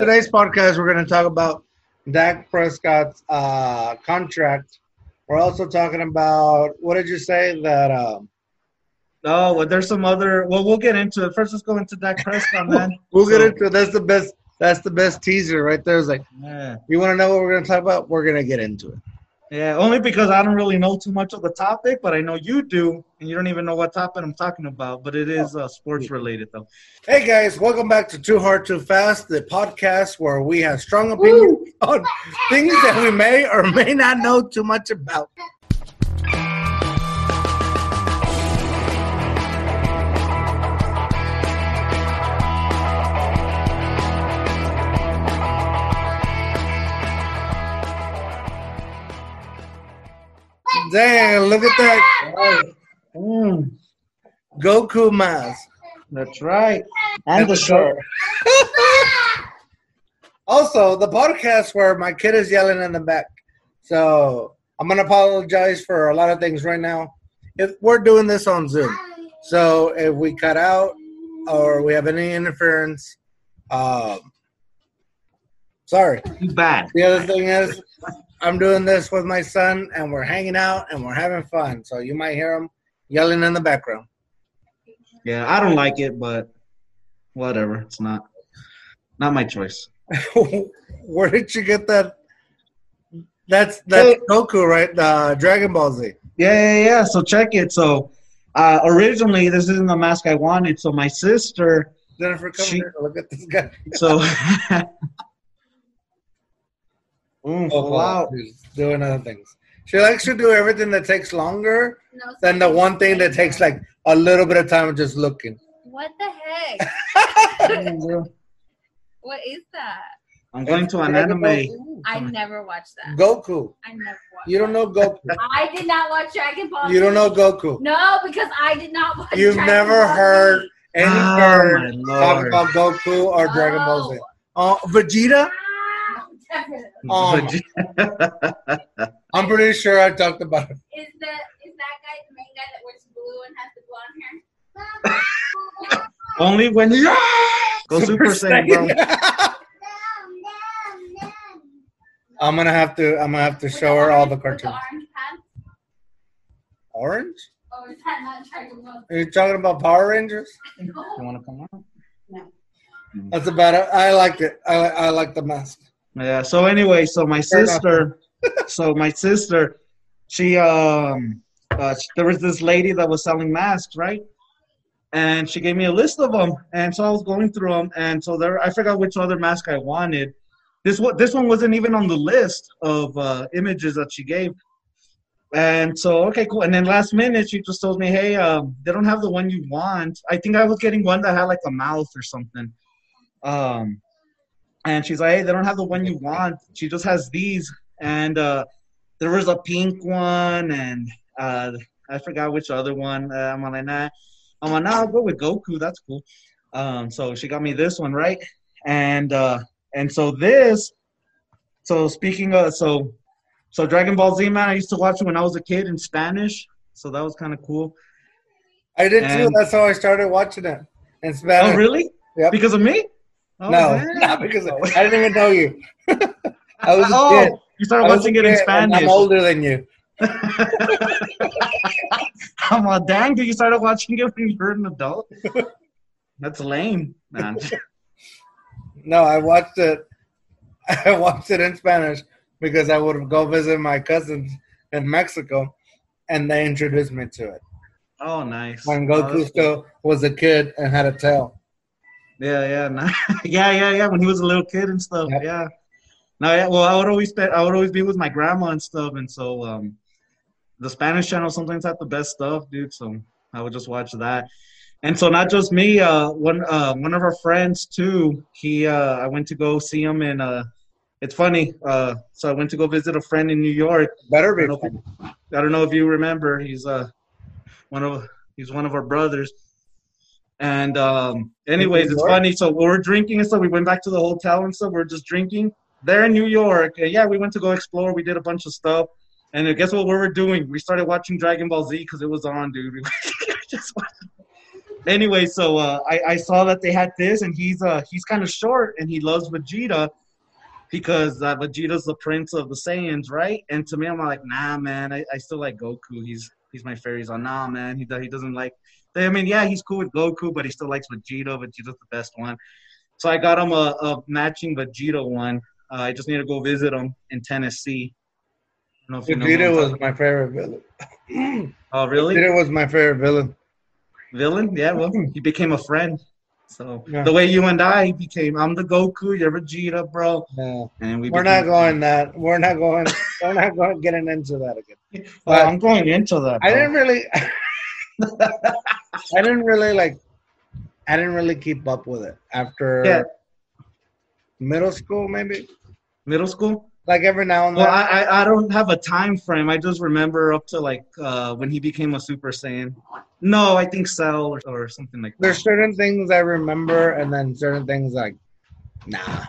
Today's podcast, we're going to talk about Dak Prescott's uh, contract. We're also talking about what did you say that? Um, Oh, well, there's some other. Well, we'll get into it. First, let's go into Dak Prescott, man. we'll get So- into that's the best. That's the best teaser right there. It's like Yeah. you want to know what we're going to talk about. We're going to get into it. Yeah, only because I don't really know too much of the topic, but I know you do, and you don't even know what topic I'm talking about. But it is uh, sports related, though. Hey guys, welcome back to Too Hard Too Fast, the podcast where we have strong opinions on things that we may or may not know too much about. Dang, look at that Mm, Goku mask. that's right. And the shirt. Also, the podcast where my kid is yelling in the back. So I'm gonna apologize for a lot of things right now. If we're doing this on Zoom, so if we cut out or we have any interference, um, sorry. Too bad. The other thing is, I'm doing this with my son, and we're hanging out and we're having fun. So you might hear him yelling in the background. Yeah, I don't like it, but whatever. It's not not my choice. Where did you get that? That's that's Goku, right? The Dragon Ball Z. Yeah, yeah, yeah. So check it. So uh, originally, this isn't the mask I wanted. So my sister. Jennifer, come She- here. Look at this guy. So. Mm, Oh, wow. She's doing other things. She likes to do everything that takes longer No, than the one thing that takes like a little bit of time just looking. What the heck? what is that? I'm going to an anime. I never watched that. Goku. I never watched. You don't know Goku. I did not watch Dragon Ball. You don't know Goku. No, because I did not watch. You've Dragon never Ball heard any Oh, talk about Goku or Dragon Ball Z. Uh, Vegeta? Definitely. Um, I'm pretty sure I talked about it. Is the is that guy the main guy that wears blue and has the blonde hair? Only when you go Super Saiyan, bro. I'm gonna have to. I'm gonna have to show her all the cartoons. orange? Orange? Or is that not Dragon Ball Are you talking about Power Rangers? Z? You want to come on? No. That's about it. I liked it. I I like the mask. Yeah. So anyway, so my sister, so my sister, she um, uh, there was this lady that was selling masks, right? And she gave me a list of them, and so I was going through them, and so there, I forgot which other mask I wanted. This one, this one wasn't even on the list of uh, images that she gave. And so, okay, cool. And then last minute, she just told me, "Hey, um, they don't have the one you want. I think I was getting one that had like a mouth or something." Um, and she's like, "Hey, they don't have the one you want. She just has these." And uh, there was a pink one, and uh, I forgot which other one. Uh, I'm like, "Nah." I'm like, "Nah, I'll go with Goku. That's cool." Um, so she got me this one, right? And uh, and so this. So speaking of so, so Dragon Ball Z, man, I used to watch it when I was a kid in Spanish. So that was kind of cool. I did too. That's how I started watching it. In Spanish. Oh, really? Yep. Because of me? Oh, No, damn. not because of, I didn't even know you. I was a oh, kid. you started watching it in Spanish. I'm older than you. I'm like, dang, dude, you started watching it when you were an adult? That's lame, man. No, I watched it. I watched it in Spanish because I would go visit my cousins in Mexico, and they introduced me to it Oh, nice. when Oh, Goku cool. was a kid and had a tail. Yeah, yeah, no. yeah, yeah, yeah. When he was a little kid and stuff. Yep. Yeah. No, yeah. Well, I would always spend, I would always be with my grandma and stuff, and so um, the Spanish channel sometimes had the best stuff, dude. So I would just watch that. And so not just me, uh, one uh, one of our friends too. He, uh, I went to go see him, and uh, it's funny. Uh, so I went to go visit a friend in New York. Better I be. don't know if, I don't know if you remember. He's uh one of he's one of our brothers. And um, anyways, it's funny. So we were drinking and so We went back to the hotel and so We are just drinking there in New York. And yeah, we went to go explore. We did a bunch of stuff. And guess what we were doing? We started watching Dragon Ball Z because it was on, dude. We just watched- anyway, so uh, I, I saw that they had this, and he's uh he's kind of short, and he loves Vegeta because uh, Vegeta's the prince of the Saiyans, right? And to me, I'm like, nah, man, I, I still like Goku. He's he's my favorite. He's like, nah, man, he he doesn't like. I mean, yeah, he's cool with Goku, but he still likes Vegeta. Vegeta's the best one. So I got him a, a matching Vegeta one. Uh, I just need to go visit him in Tennessee. I don't know if you know Vegeta was my favorite villain. Oh, really? Vegeta was my favorite villain. Villain? Yeah, well, he became a friend. So Yeah. the way you and I became, I'm the Goku, you're Vegeta, bro. No, And we we're not going that. We're not going. we're not going getting into that again. Well, I'm going into that. I didn't really. I didn't really like. I didn't really keep up with it after Yeah. middle school, maybe. Middle school? Like every now and then. I, I I don't have a time frame. I just remember up to like uh, when he became a Super Saiyan. No, I think Cell or, or something like that. There's certain things I remember, and then certain things like, nah.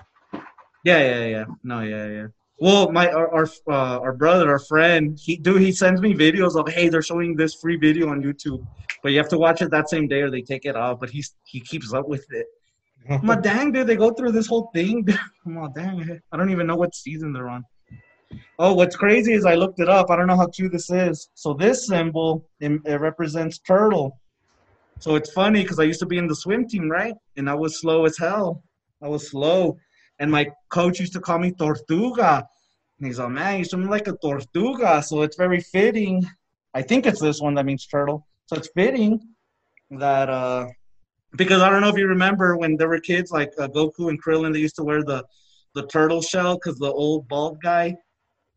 Yeah, yeah, yeah. No, yeah, yeah. Well, my our our, uh, our brother, our friend, he do he sends me videos of hey, they're showing this free video on YouTube, but you have to watch it that same day or they take it off. But he's he keeps up with it. I'm like, dang, dude, they go through this whole thing. I'm like, dang, I don't even know what season they're on. Oh, what's crazy is I looked it up. I don't know how true this is. So this symbol it, it represents turtle. So it's funny because I used to be in the swim team, right? And I was slow as hell. I was slow, and my coach used to call me Tortuga. And he's like, man, you swim like a tortuga. So it's very fitting. I think it's this one that means turtle. So it's fitting that uh because I don't know if you remember when there were kids like uh, Goku and Krillin, they used to wear the the turtle shell because the old bald guy,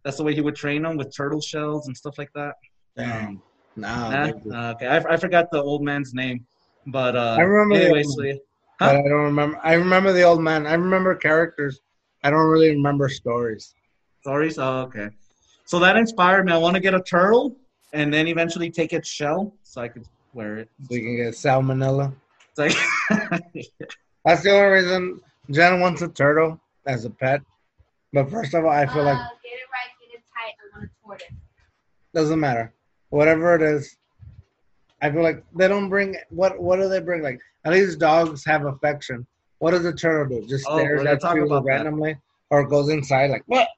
that's the way he would train them with turtle shells and stuff like that. Damn. Nah. Uh, okay, I, I forgot the old man's name, but uh, I remember Anyway, so yeah. But I don't remember. I remember the old man. I remember characters. I don't really remember stories. stories. Oh, okay. So that inspired me. I want to get a turtle and then eventually take its shell so I could wear it. So you can get salmonella. It's like, That's the only reason Jen wants a turtle as a pet. But first of all, I feel like Uh, get it right, get it tight. I want a tortoise. doesn't matter. Whatever it is, I feel like they don't bring what. What do they bring? Like at least dogs have affection. What does a turtle do? Just Oh, stares at you about that. randomly, or goes inside like what?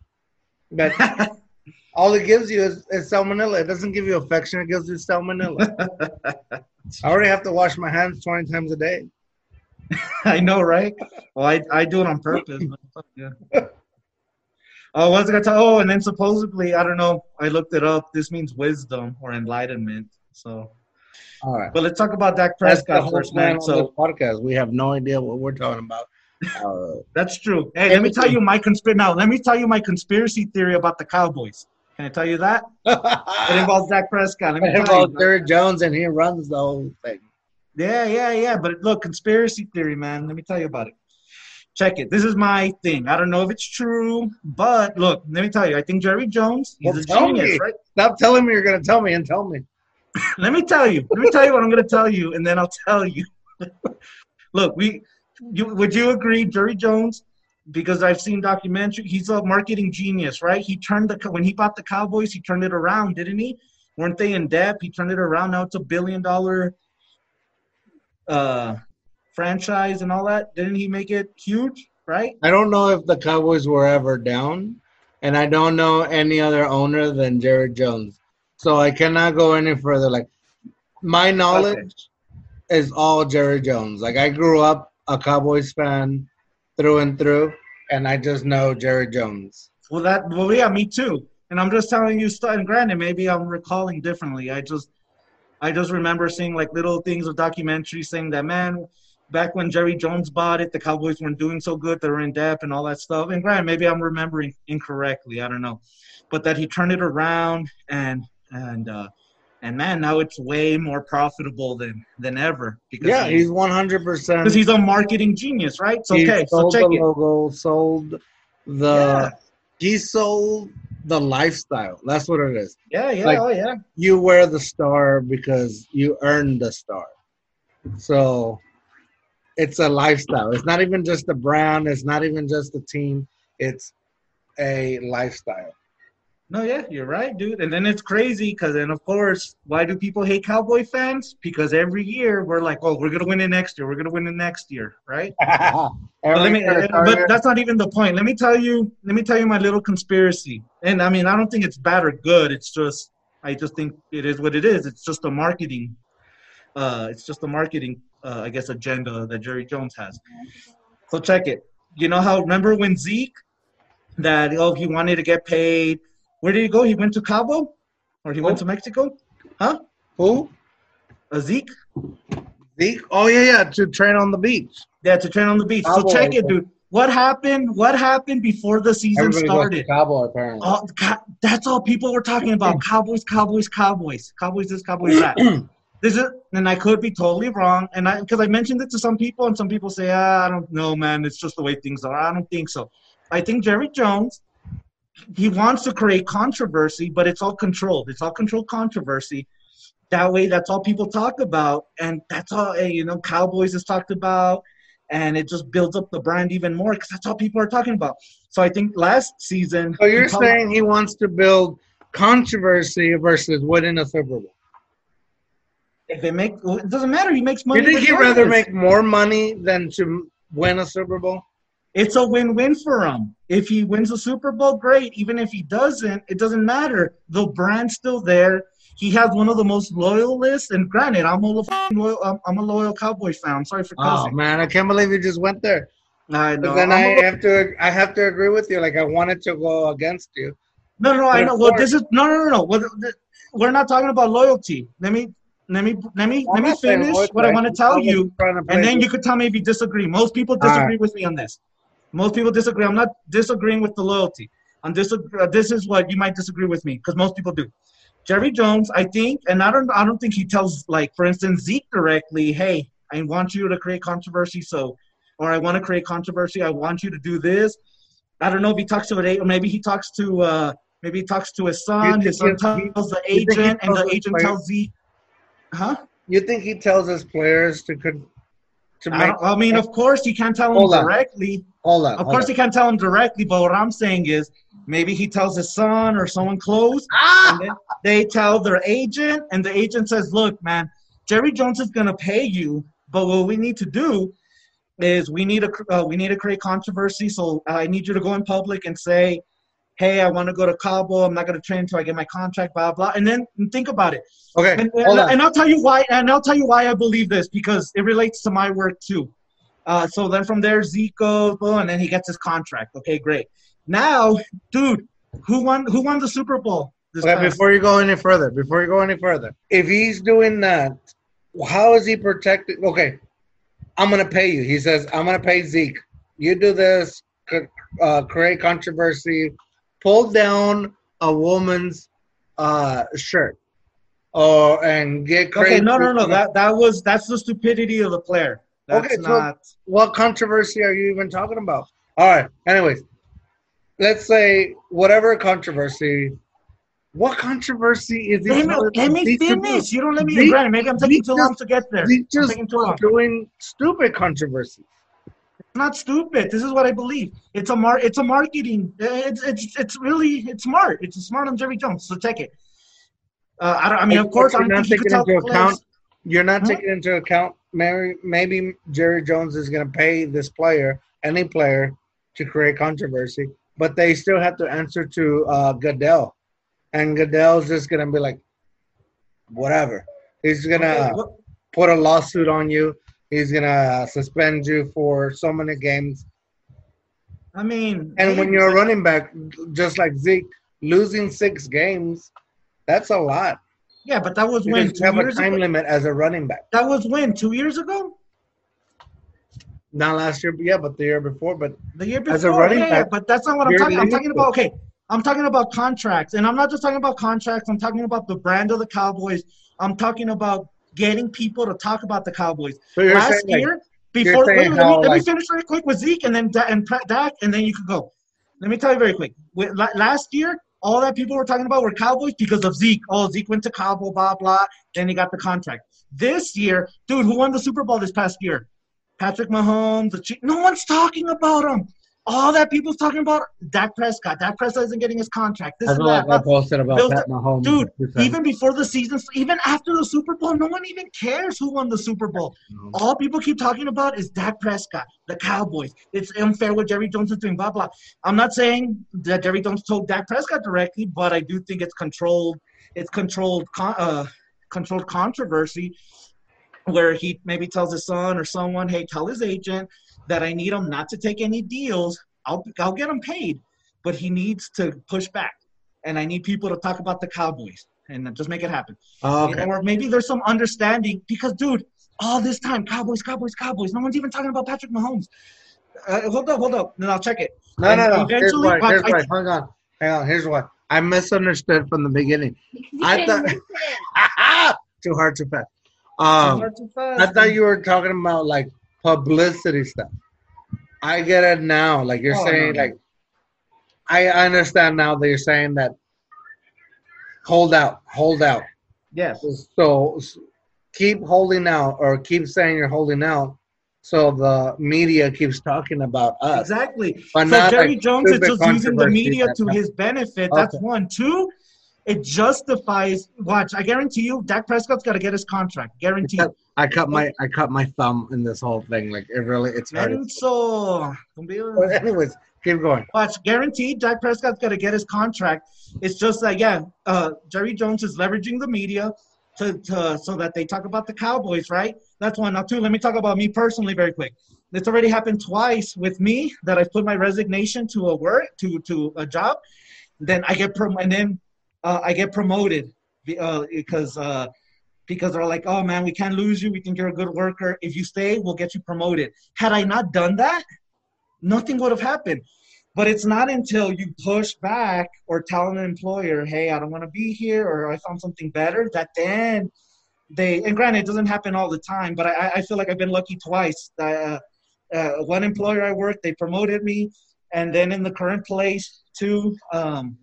But all it gives you is, is salmonella. It doesn't give you affection. It gives you salmonella. I already have to wash my hands twenty times a day. I know, right? Well, I, I do it on purpose. yeah. Oh, what's I gonna tell? Oh, and then supposedly, I don't know. I looked it up. This means wisdom or enlightenment. So, All right. but let's talk about Dak Prescott first, man. So podcast. We have no idea what we're talking about. Uh, that's true. Hey, let me tell you my conspiracy. Now, let me tell you my conspiracy theory about the Cowboys. Can I tell you that? It involves Dak Prescott. Let me it involves. Jerry Jones, and he runs the whole thing. Yeah, yeah, yeah. But look, conspiracy theory, man. Let me tell you about it. Check it. This is my thing. I don't know if it's true, but look, let me tell you. I think Jerry Jones, he's Well, a genius, me. right? Stop telling me you're going to tell me and tell me. Let me tell you. Let me tell you what I'm going to tell you, and then I'll tell you. look, we, you, would you agree, Jerry Jones? Because I've seen documentary. He's a marketing genius, right? He turned the when he bought the Cowboys, he turned it around, didn't he? Weren't they in debt? He turned it around. Now it's a billion dollar uh, franchise and all that. Didn't he make it huge? Right? I don't know if the Cowboys were ever down, and I don't know any other owner than Jerry Jones. So I cannot go any further. Like, my knowledge is all Jerry Jones. Like, I grew up a Cowboys fan through and through, and I just know Jerry Jones. Well, that well, yeah, me too. And I'm just telling you stuff. And granted, maybe I'm recalling differently. I just, I just remember seeing like little things of documentaries saying that man, back when Jerry Jones bought it, the Cowboys weren't doing so good. They were in debt and all that stuff. And granted, maybe I'm remembering incorrectly. I don't know, but that he turned it around and and uh, and man, now it's way more profitable than than ever because Yeah, he's, he's 100%. because he's a marketing genius, right? So okay, so sold check the it. logo, sold the. Yeah. He sold the lifestyle. That's what it is. Yeah, yeah, like- oh yeah. You wear the star because you earned the star. So it's a lifestyle. It's not even just a brand. It's not even just a team. It's a lifestyle. No, yeah, you're right, dude. And then it's crazy because then, of course, why do people hate Cowboy fans? Because every year we're like, oh, we're gonna win it next year. We're gonna win it next year, right? But, let me, but that's not even the point. Let me tell you. Let me tell you my little conspiracy. And I mean, I don't think it's bad or good. It's just, I just think it is what it is. It's just a marketing. Uh, it's just a marketing, uh, I guess, agenda that Jerry Jones has. So check it. You know how? Remember when Zeke, that oh, he wanted to get paid where did he go? He went to Cabo, or he went to Mexico? Huh? Who? A Zeke? Zeke? Oh yeah, yeah, to train on the beach. Yeah, to train on the beach. Cabo, so check it, dude. What happened? What happened before the season Everybody started? Cabo, apparently. Oh, that's all people were talking about. Cowboys, Cowboys, Cowboys, Cowboys. This, Cowboys, that. this is, and I could be totally wrong. And I, because I mentioned it to some people, and some people say, ah, I don't know, man. It's just the way things are. I don't think so. I think Jerry Jones he wants to create controversy, but it's all controlled. It's all controlled controversy. That way, that's all people talk about, and that's all eh, you know. Cowboys is talked about, and it just builds up the brand even more because that's all people are talking about. So I think last season. So you're he saying he wants to build controversy versus winning a Super Bowl. If they make, it doesn't matter. He makes money. You think he'd rather make more money than to win a Super Bowl? It's a win-win for him. If he wins the Super Bowl, great. Even if he doesn't, it doesn't matter. The brand's still there. He has one of the most loyal lists. And granted, I'm a loyal, I'm a loyal Cowboys fan. I'm sorry for oh, cussing. Oh man, I can't believe you just went there. I know. Then I have to, I have to agree with you. Like I wanted to go against you. No, no, I know. Well, this is no, no, no, no. We're not talking about loyalty. Let me let me let me I'm let me finish what I want to tell you, and then you could tell me if you disagree. Most people disagree right. with me on this. Most people disagree. I'm not disagreeing with the loyalty. I'm disagree. Uh, this is what you might disagree with me because most people do. Jerry Jones, I think, and I don't, I don't think he tells like, for instance, Zeke directly, "Hey, I want you to create controversy, so, or I want to create controversy. I want you to do this." I don't know if he talks to it, or maybe he talks to, uh, maybe he talks to his son. His son tells the agent, and the agent tells Zeke, "Huh?" You think he tells his players to to make? I, I mean, of course, he can't tell him directly. Hold on. Of hold course, on. you can't tell him directly, but what I'm saying is maybe he tells his son or someone close, ah! and then they tell their agent, and the agent says, "Look, man, Jerry Jones is gonna pay you, but what we need to do is we need to uh, we need to create controversy. So I need you to go in public and say." hey, I want to go to Cabo. I'm not going to train until I get my contract, blah, blah. And then think about it. Okay. And, and, and, I'll tell you why, and I'll tell you why I believe this because it relates to my work too. Uh, so then from there, Zeke goes, and then he gets his contract. Okay, great. Now, dude, who won? Who won the Super Bowl? okay, before you go any further, before you go any further, if he's doing that, how is he protected? Okay, I'm gonna pay you. He says, I'm gonna pay Zeke. You do this, uh, create controversy, pull down a woman's uh, shirt, or and get crazy. Okay, no, no, no. That that was that's the stupidity of the player. That's okay, not. So what controversy are you even talking about? All right. Anyways, let's say whatever controversy. What controversy is it? Let, let me finish. You don't let me. Zeke, granted, maybe I'm taking too long to get there. just taking too long doing stupid controversy. It's not stupid. This is what I believe. It's a mar. It's a marketing. It's it's it's really it's smart. It's smart on Jerry Jones. So check it. Uh, I, I mean, of course, I'm not taking into account. You're not huh? taking into account maybe, maybe Jerry Jones is going to pay this player, any player, to create controversy, but they still have to answer to uh, Goodell, and Goodell's just going to be like, whatever. He's going to okay, put a lawsuit on you. He's going to suspend you for so many games. I mean, and when you're a running back, just like Zeke, losing six games, that's a lot. Yeah, but that was when you have a time ago? limit as a running back. That was when two years ago. Not last year, yeah, but the year before. But the year before, as a running yeah, back, but that's not what I'm talking. I'm talking about okay. I'm talking about contracts, and I'm not just talking about contracts. I'm talking about the brand of the Cowboys. I'm talking about getting people to talk about the Cowboys. So last year, like, before wait, let, me, let like, me finish very quick with Zeke, and then and Dak, and then you could go. Let me tell you very quick. Last year, all that people were talking about were Cowboys because of Zeke. Oh, Zeke went to Cowboy, blah, blah. Then he got the contract. This year, dude, who won the Super Bowl this past year? Patrick Mahomes. The. No one's talking about him. All that people's talking about Dak Prescott. Dak Prescott isn't getting his contract. This I and feel like that. I posted about Bills- Pat Mahomes. Dude, even before the season, even after the Super Bowl, no one even cares who won the Super Bowl. All people keep talking about is Dak Prescott, the Cowboys. It's unfair what Jerry Jones is doing, blah, blah. I'm not saying that Jerry Jones told Dak Prescott directly, but I do think it's controlled. It's controlled, con- uh, controlled controversy where he maybe tells his son or someone, hey, tell his agent that I need him not to take any deals. I'll, I'll get him paid, but he needs to push back. And I need people to talk about the Cowboys and just make it happen. Oh, You know, or maybe there's some understanding because, dude, all this time, Cowboys, Cowboys, Cowboys. No one's even talking about Patrick Mahomes. Uh, hold up, hold up. Then I'll check it. No, no, And no. Here's eventually- why. Here's I- why. Hang on. Hang on. Here's why. I misunderstood from the beginning. I thought- too hard, too fast. Um, Too fast. I thought you were talking about like publicity stuff. I get it now. Like you're Oh, saying, no, no. like I understand now that you're saying that. Hold out, hold out. yes. So s- keep holding out, or keep saying you're holding out, so the media keeps talking about us. Exactly. But so Jerry like, Jones is just using the media to his benefit. That's one. Two, it justifies. Watch, I guarantee you, Dak Prescott's got to get his contract. Guarantee. I cut my I cut my thumb in this whole thing. Like it really, it's hard. Menso. But anyways, keep going. Watch, guaranteed, Dak Prescott's got to get his contract. It's just that, yeah, uh, Jerry Jones is leveraging the media to, to so that they talk about the Cowboys, right? That's one. Now, two, let me talk about me personally very quick. It's already happened twice with me that I've put my resignation to a work to to a job, then I get prom- and then uh, I get promoted uh, because uh, because they're like, oh man, we can't lose you. We think you're a good worker. If you stay, we'll get you promoted. Had I not done that, nothing would have happened. But it's not until you push back or tell an employer, hey, I don't want to be here or I found something better, that then they, and granted, it doesn't happen all the time, but I, I feel like I've been lucky twice. Uh, uh, one employer I worked, they promoted me. And then in the current place, too, um,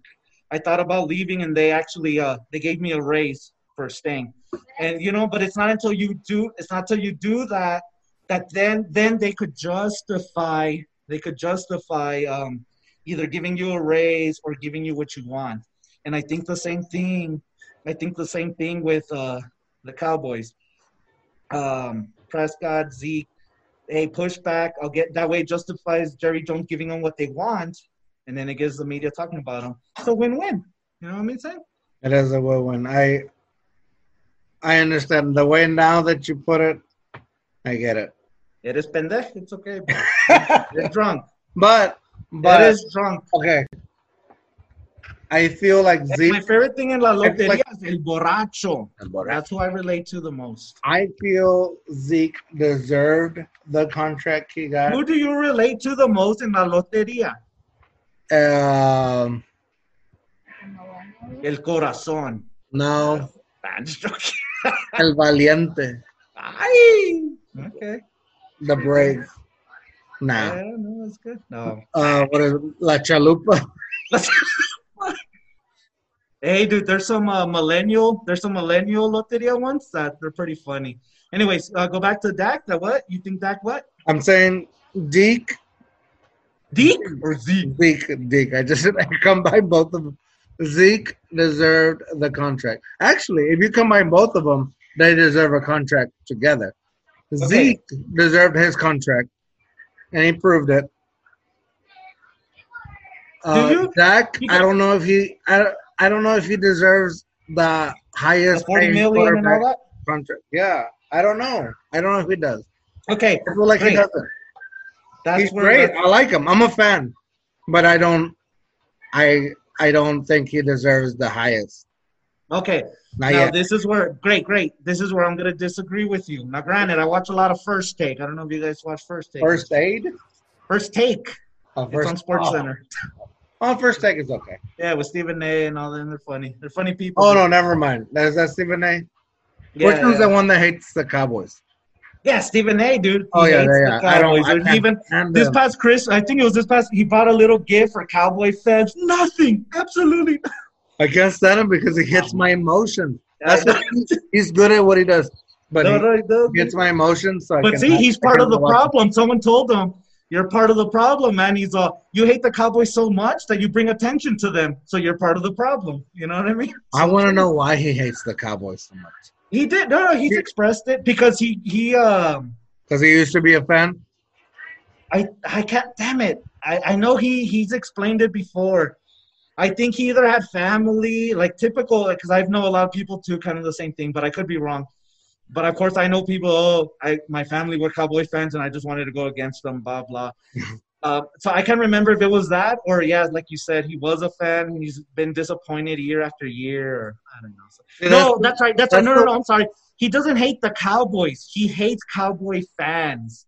I thought about leaving and they actually, uh, they gave me a raise for staying. And, you know, but it's not until you do, it's not until you do that, that then, then they could justify they could justify um, either giving you a raise or giving you what you want. And I think the same thing. I think the same thing with uh, the Cowboys. Um, Prescott, Zeke, hey, push back. I'll get that way. Justifies Jerry Jones giving them what they want, and then it gives the media talking about them. So win-win. You know what I mean? Saying? It is a win-win. I I understand the way now that you put it. I get it. It is pendej. It's okay. bro. It's drunk. But but it is drunk. okay. I feel like My Zeke. favorite thing in la It's loteria like- is el borracho. That's who I relate to the most. I feel Zeke deserved the contract he got. Who do you relate to the most in la loteria? Um, El corazón. no, I'm just joking. El Valiente, Ay. Okay. the Brave. Nah. Yeah, no, that's good. No. Uh, what is it? La Chalupa? hey, dude, there's some uh, millennial. There's some millennial loteria ones that they're pretty funny. Anyways, uh, go back to Dak. That what you think? Dak what? I'm saying Zeke, or Zeke? Zeke, Zeke. I just I combine both of them. Zeke deserved the contract. Actually, if you combine both of them, they deserve a contract together. Zeke deserved his contract, and he proved it. Uh, you? Dak, I don't know if he, I, I don't know if he deserves the The highest Forty paid million and all that. contract. Yeah, I don't know. I don't know if he does. Okay, I feel like he doesn't. That's He's great. I like him. I'm a fan, but I don't. I I don't think he deserves the highest. Okay, Not now yet. this is where great, great. This is where I'm gonna disagree with you. Now, granted, I watch a lot of First Take. I don't know if you guys watch First Take. First aid. First Take. Oh, It's first, on Sports oh. Center. Oh, first take is okay. Yeah, with Stephen A. and all them. They're funny. They're funny people. Oh no, never mind. That's that Stephen A. Yeah, Which one's yeah. the one that hates the Cowboys? Yeah, Stephen A. Dude. He Oh yeah, yeah. I don't. I can't even this past Chris, I think it was this past. He bought a little gift for Cowboy fans. Nothing. Absolutely. I can't stand him because he hits my emotions. That's what he's, good at what he does, but No, he no, no. gets my emotions. So But see, he's part of the problem. Someone told him, you're part of the problem, man. He's all, you hate the Cowboys so much that you bring attention to them, so you're part of the problem. You know what I mean? I want to know why he hates the Cowboys so much. He did. No, no, he's He- expressed it because he he um Because he used to be a fan. I I can't. Damn it! I I know he he's explained it before. I think he either had family, like typical, because I know a lot of people too, kind of the same thing, but I could be wrong. But of course, I know people. Oh, I my family were Cowboy fans, and I just wanted to go against them. Blah blah. Uh, so I can't remember if it was that or yeah, like you said, he was a fan. and He's been disappointed year after year. Or, I don't know. See, No, that's right. That's, right. that's No, no, no. I'm sorry. He doesn't hate the Cowboys. He hates Cowboy fans.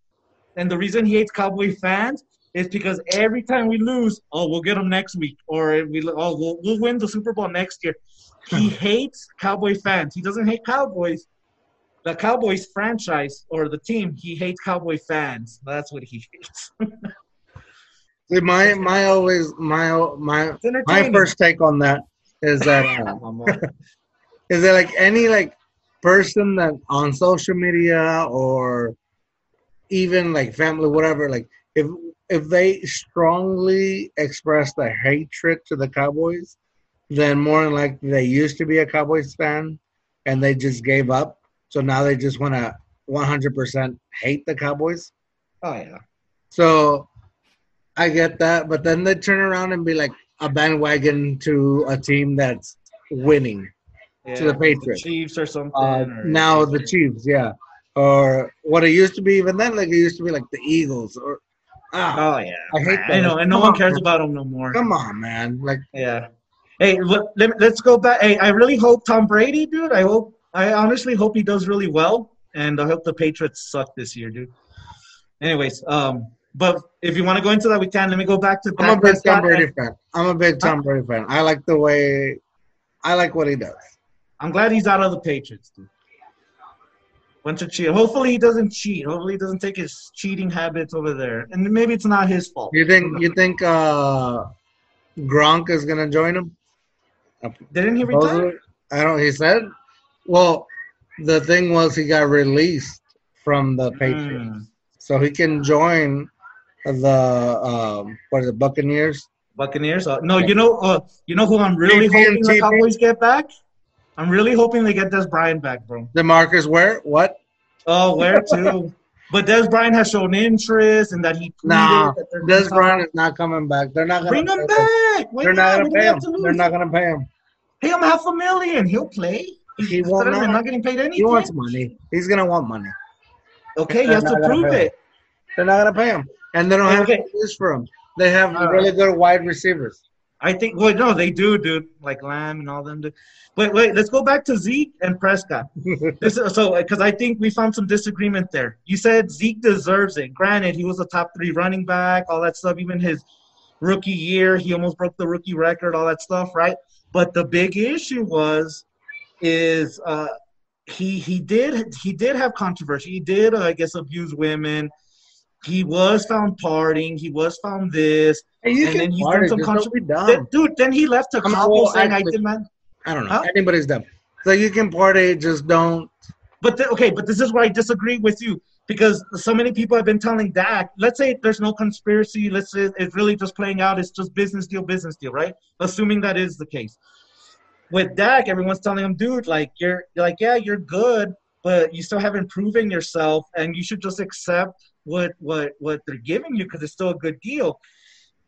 And the reason he hates Cowboy fans is because every time we lose, oh, we'll get them next week, or we oh, we'll, we'll win the Super Bowl next year. He hates Cowboy fans. He doesn't hate Cowboys. The Cowboys franchise or the team, he hates Cowboy fans. That's what he hates. See, my my always my my my first take on that is that uh, is that like any like person that on social media or even like family whatever like if if they strongly express the hatred to the cowboys then more than likely they used to be a cowboys fan and they just gave up. So now they just want to 100% hate the cowboys. Oh yeah. so I get that, but then they turn around and be like a bandwagon to a team that's winning. yeah. To the Patriots. Chiefs or something. Uh, or- now the Chiefs, yeah, or what it used to be. Even then, like it used to be like the Eagles. Or ah, Oh yeah. I hate I know, and no Come one cares man. about them no more. come on, man. Like Yeah. Hey, let, let, let's go back. Hey, I really hope Tom Brady, dude. I hope. I honestly hope he does really well, and I hope the Patriots suck this year, dude. Anyways, um, but if you want to go into that, we can. Let me go back to. I'm a big Tom Brady fan. I'm a big Tom Brady fan. I like the way, I like what he does. I'm glad he's out of the Patriots, dude. Bunch of cheat. Hopefully he doesn't cheat. Hopefully he doesn't take his cheating habits over there, and maybe it's not his fault. You think you think uh Gronk is gonna join him? Didn't he retire? I don't. He said. Well, the thing was he got released from the Patriots, Hmm. so he can join the um, what is it, Buccaneers? Buccaneers. Uh, no, you know, uh, you know who I'm really TP hoping the Cowboys get back. I'm really hoping they get Dez Bryant back, bro. Demarcus where? What? Oh, where to? but Dez Bryant has shown interest and that he Nah, that Dez Bryant is not coming back. They're not gonna bring him back. They're not gonna pay him. to? They're not gonna pay him. Pay him half a million. He'll play. He won't not. not getting paid anything. He wants money. He's gonna want money. okay, he has to prove it. They're not gonna pay him, and they don't have use for him. They have All really good wide receivers. I think. Well, no, they do, dude. Like Lamb and all them. Do. Wait, wait. Let's go back to Zeke and Prescott. This is, so because I think we found some disagreement there. You said Zeke deserves it. Granted, he was a top three running back, all that stuff. Even his rookie year, he almost broke the rookie record, all that stuff, right? But the big issue was, is uh, he he did he did have controversy. He did, uh, I guess, abuse women. He was found partying. He was found this. Hey, And then he's done some just contro- don't be dumb. Then- dude, then he left Cabo well, saying, "I demand." I don't know. Huh? Anybody's dumb. So you can party, just don't. But th- okay, but this is where I disagree with you because so many people have been telling Dak. Let's say there's no conspiracy. Let's say it's really just playing out. It's just business deal, business deal, right? Assuming that is the case. With Dak, everyone's telling him, dude, like you're like, yeah, you're good, but you still haven't proven yourself, and you should just accept what what what they're giving you because it's still a good deal.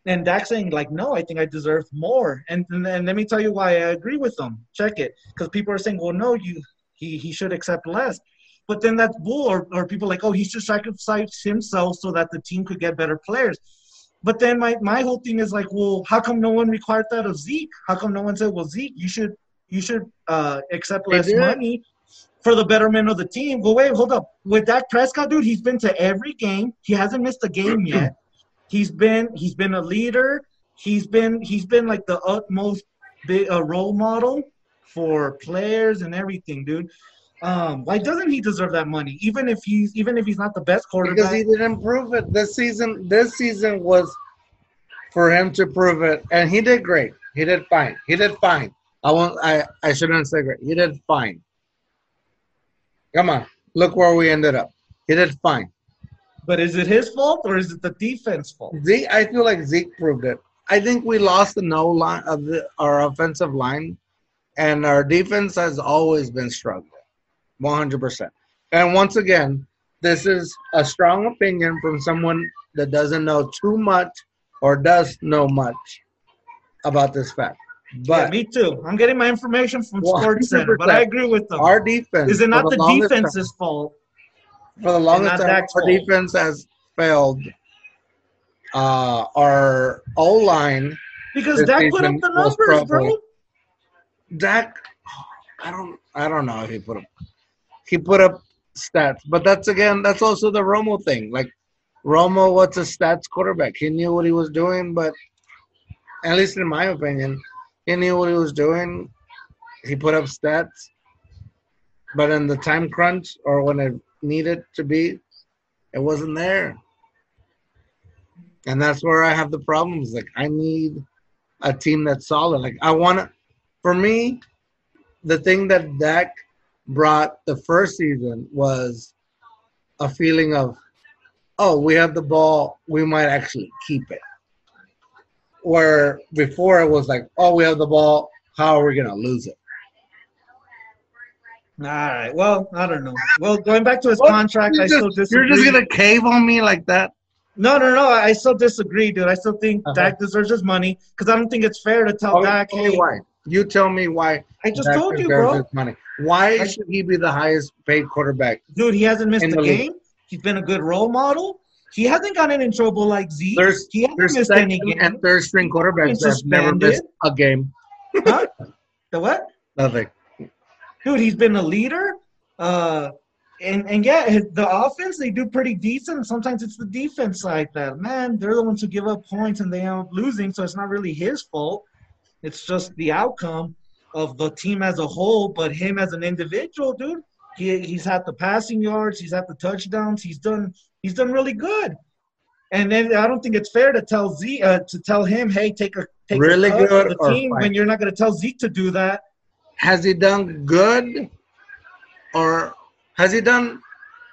And Dak saying like, no, I think I deserve more. And and, and let me tell you why I agree with them. Check it, because people are saying, well, no, you he he should accept less. But then that's bull, or, or people like, oh, he should sacrifice himself so that the team could get better players. But then my, my whole thing is like, well, how come no one required that of Zeke? How come no one said, well, Zeke, you should you should uh, accept less money for the betterment of the team? Well, wait, hold up. With Dak Prescott, dude, he's been to every game. He hasn't missed a game yet. He's been he's been a leader. He's been he's been like the utmost big uh, role model for players and everything, dude. Um, why doesn't he deserve that money? Even if he's even if he's not the best quarterback, Because he didn't prove it. This season this season was for him to prove it. And he did great. He did fine. He did fine. I won't I, I shouldn't say great. He did fine. Come on. Look where we ended up. He did fine. But is it his fault or is it the defense fault? Zeke, I feel like Zeke proved it. I think we lost the no line of the, our offensive line, and our defense has always been struggling, one hundred percent. And once again, this is a strong opinion from someone that doesn't know too much or does know much about this fact. Yeah, But me too. I'm getting my information from Sports Center, but I agree with them. our defense Is it not the time- defense's fault? for the longest time, our defense has failed. Uh, our O line, Because Dak put up the numbers, bro. Dak. I don't. I don't know if he put up. He put up stats, but that's again. That's also the Romo thing. Like Romo, what's a stats quarterback? He knew what he was doing, but at least in my opinion, he knew what he was doing. He put up stats, but in the time crunch or when it needed to be, it wasn't there. And that's where I have the problems. Like I need a team that's solid. Like I want to, for me, the thing that Dak brought the first season was a feeling of, oh, we have the ball, we might actually keep it. Where before it was like, oh, we have the ball, how are we gonna lose it? All right. Well, I don't know. Well, going back to his contract, I still just, you're disagree. just gonna cave on me like that? No, no, no. I still disagree, dude. I still think Uh-huh. Dak deserves his money because I don't think it's fair to tell Okay, Dak, hey, why. You tell me why. I just Dak told you, deserves bro. Money. Why should he be the highest paid quarterback? Dude, he hasn't missed a the league. game. He's been a good role model. He hasn't gotten in trouble like Zeke. There's he hasn't there's missed any games. and third string quarterbacks that have never missed a game. Huh? The what? Nothing. Dude, he's been a leader. Uh, and and yeah, his, the offense they do pretty decent. Sometimes it's the defense like that. Man, they're the ones who give up points and they end up losing. So it's not really his fault. It's just the outcome of the team as a whole. But him as an individual, dude, he he's had the passing yards, he's had the touchdowns, he's done he's done really good. And then I don't think it's fair to tell Z uh, to tell him, hey, take a take Really a good the team fine? when you're not going to tell Zeke to do that. Has he done good, or has he done